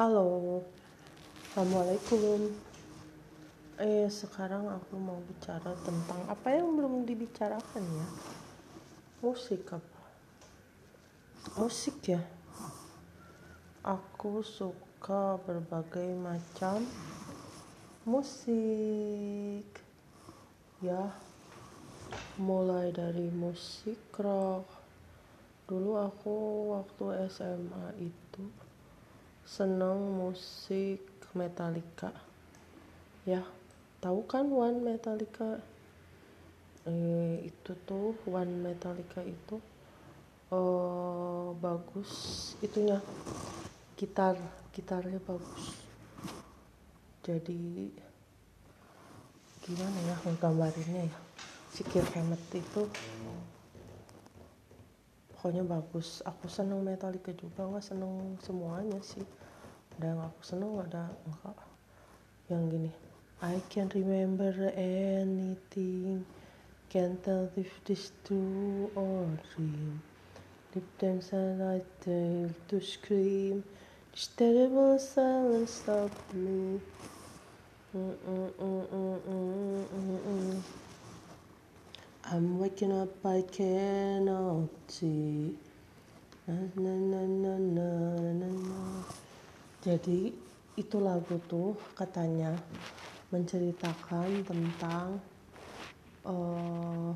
Halo, Assalamualaikum. Eh, sekarang aku mau bicara tentang apa yang belum dibicarakan ya. Musik apa? Musik ya. Aku suka berbagai macam musik. Ya, mulai dari musik rock. Dulu aku waktu SMA itu seneng musik Metallica. Ya, tahu kan One Metallica? Eh, itu tuh One Metallica itu eh bagus itunya gitar gitarnya bagus jadi gimana ya nggambarinnya ya si Kirk Hammett itu pokoknya bagus. Aku seneng Metallica juga nggak seneng semuanya sih. Ada yang aku seneng ada enggak. Yang gini I can remember anything can't tell if this true or dream deep down inside I dare to scream. This terrible silence stop me. Mm, mm, mm, mm, mm, mm. I'm waking up, I cannot see. Na, na, na, na, na, na, na. Jadi itu lagu tuh katanya menceritakan tentang uh,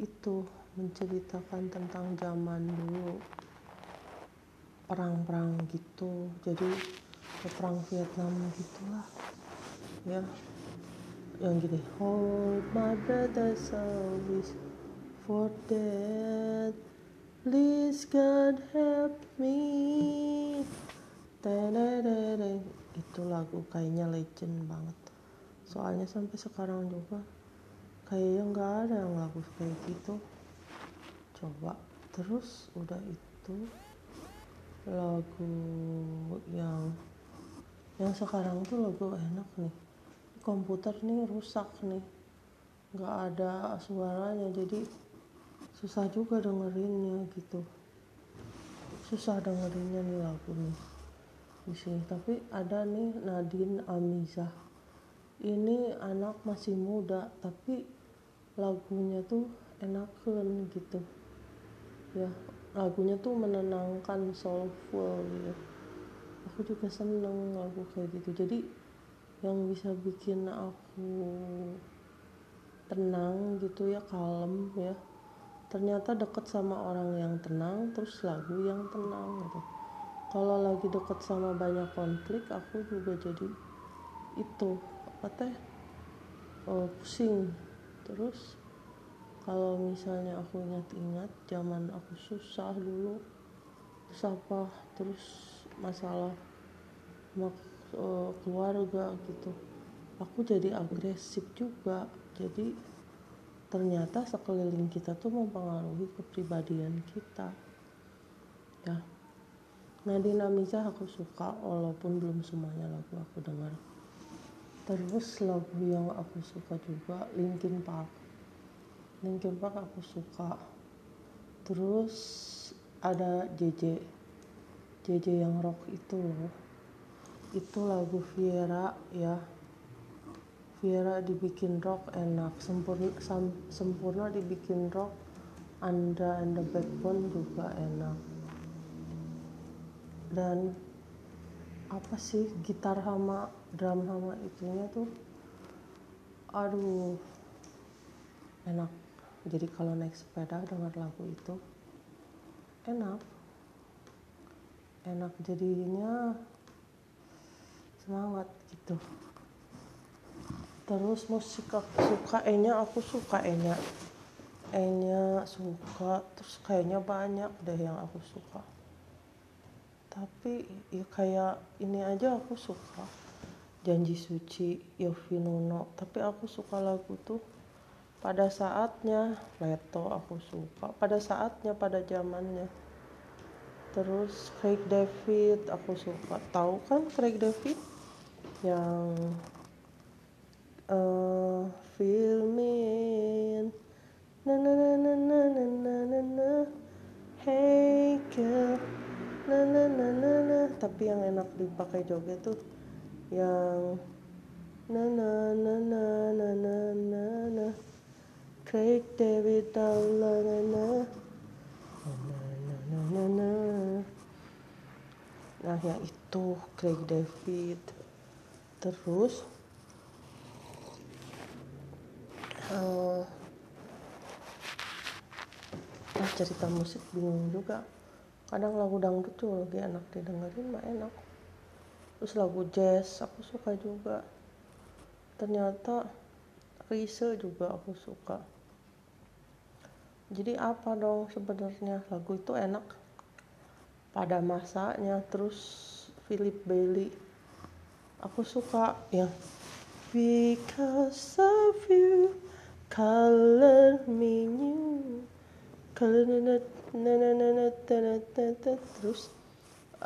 itu menceritakan tentang zaman dulu perang-perang gitu jadi perang Vietnam gitulah ya yang gini hold my breath as always for that please God help me. Tadadada. itu lagu kayaknya legend banget. Soalnya sampai sekarang juga kayaknya nggak ada yang lagu kayak gitu. Coba terus udah itu lagu yang yang sekarang tuh lagu enak nih komputer nih rusak nih. Nggak ada suaranya jadi susah juga dengerinnya gitu. Susah dengerinnya nih lagu nih di sini. Tapi ada nih Nadine Amizah. Ini anak masih muda tapi lagunya tuh enakan gitu. Ya lagunya tuh menenangkan soulful gitu. Aku juga seneng lagu kayak gitu. Jadi yang bisa bikin aku tenang gitu ya kalem ya. Ternyata deket sama orang yang tenang terus lagu yang tenang gitu. Kalau lagi deket sama banyak konflik aku juga jadi itu apa teh oh, pusing. Terus kalau misalnya aku ingat-ingat zaman aku susah dulu terus apa terus masalah keluarga gitu. Aku jadi agresif juga. Jadi ternyata sekeliling kita tuh mempengaruhi kepribadian kita. Ya. Nadine Amizah aku suka walaupun belum semuanya lagu aku dengar. Terus lagu yang aku suka juga Linkin Park. Linkin Park aku suka. Terus ada JJ JJ yang rock itu loh itu lagu Viera ya. Viera dibikin rock enak. Sempurna sempurna dibikin rock Anda and the Backbone juga enak. Dan apa sih gitar sama drum sama itunya tuh aduh enak. Jadi kalau naik sepeda dengar lagu itu enak. Enak jadinya semangat gitu. Terus musik aku suka enya aku suka enya enya suka terus kayaknya banyak deh yang aku suka. Tapi ya kayak ini aja aku suka. Janji suci Yofi tapi aku suka lagu tuh pada saatnya Leto aku suka. Pada saatnya pada zamannya. Terus Craig David aku suka. Tahu kan Craig David yang uh, feel me na na na na na na na na hey girl na na na na na tapi yang enak dipakai joget tuh yang na na na na na na na na Craig David na na na na na na na nah yang itu Craig David terus uh, nah cerita musik bingung juga. Kadang lagu dangdut tuh lagi enak didengerin mah enak. Terus lagu jazz aku suka juga. Ternyata Rise juga aku suka. Jadi apa dong sebenarnya lagu itu enak? Pada masanya terus Philip Bailey aku suka yang because of you color me new. Color na na na na na na na na terus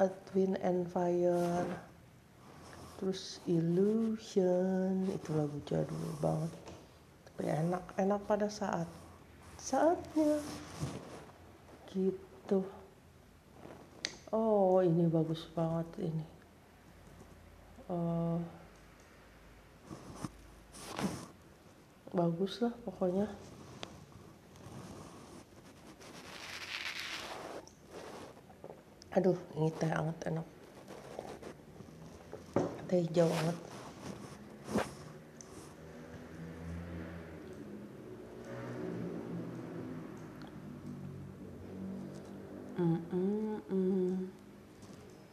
Earth Wind and Fire. Terus Illusion itu lagu jadul banget. Tapi enak enak pada saat saatnya. Gitu. Oh ini bagus banget ini uh, bagus lah pokoknya. Aduh ini teh anget enak. Teh hijau anget. Mm -mm -mm.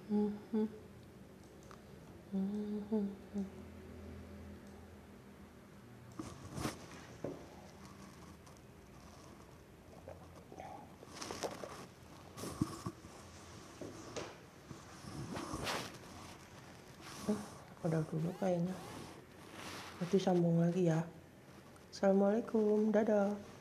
Mm -hmm. Mm -hmm. Udah dulu kayaknya. Nanti sambung lagi ya. Assalamualaikum. Dadah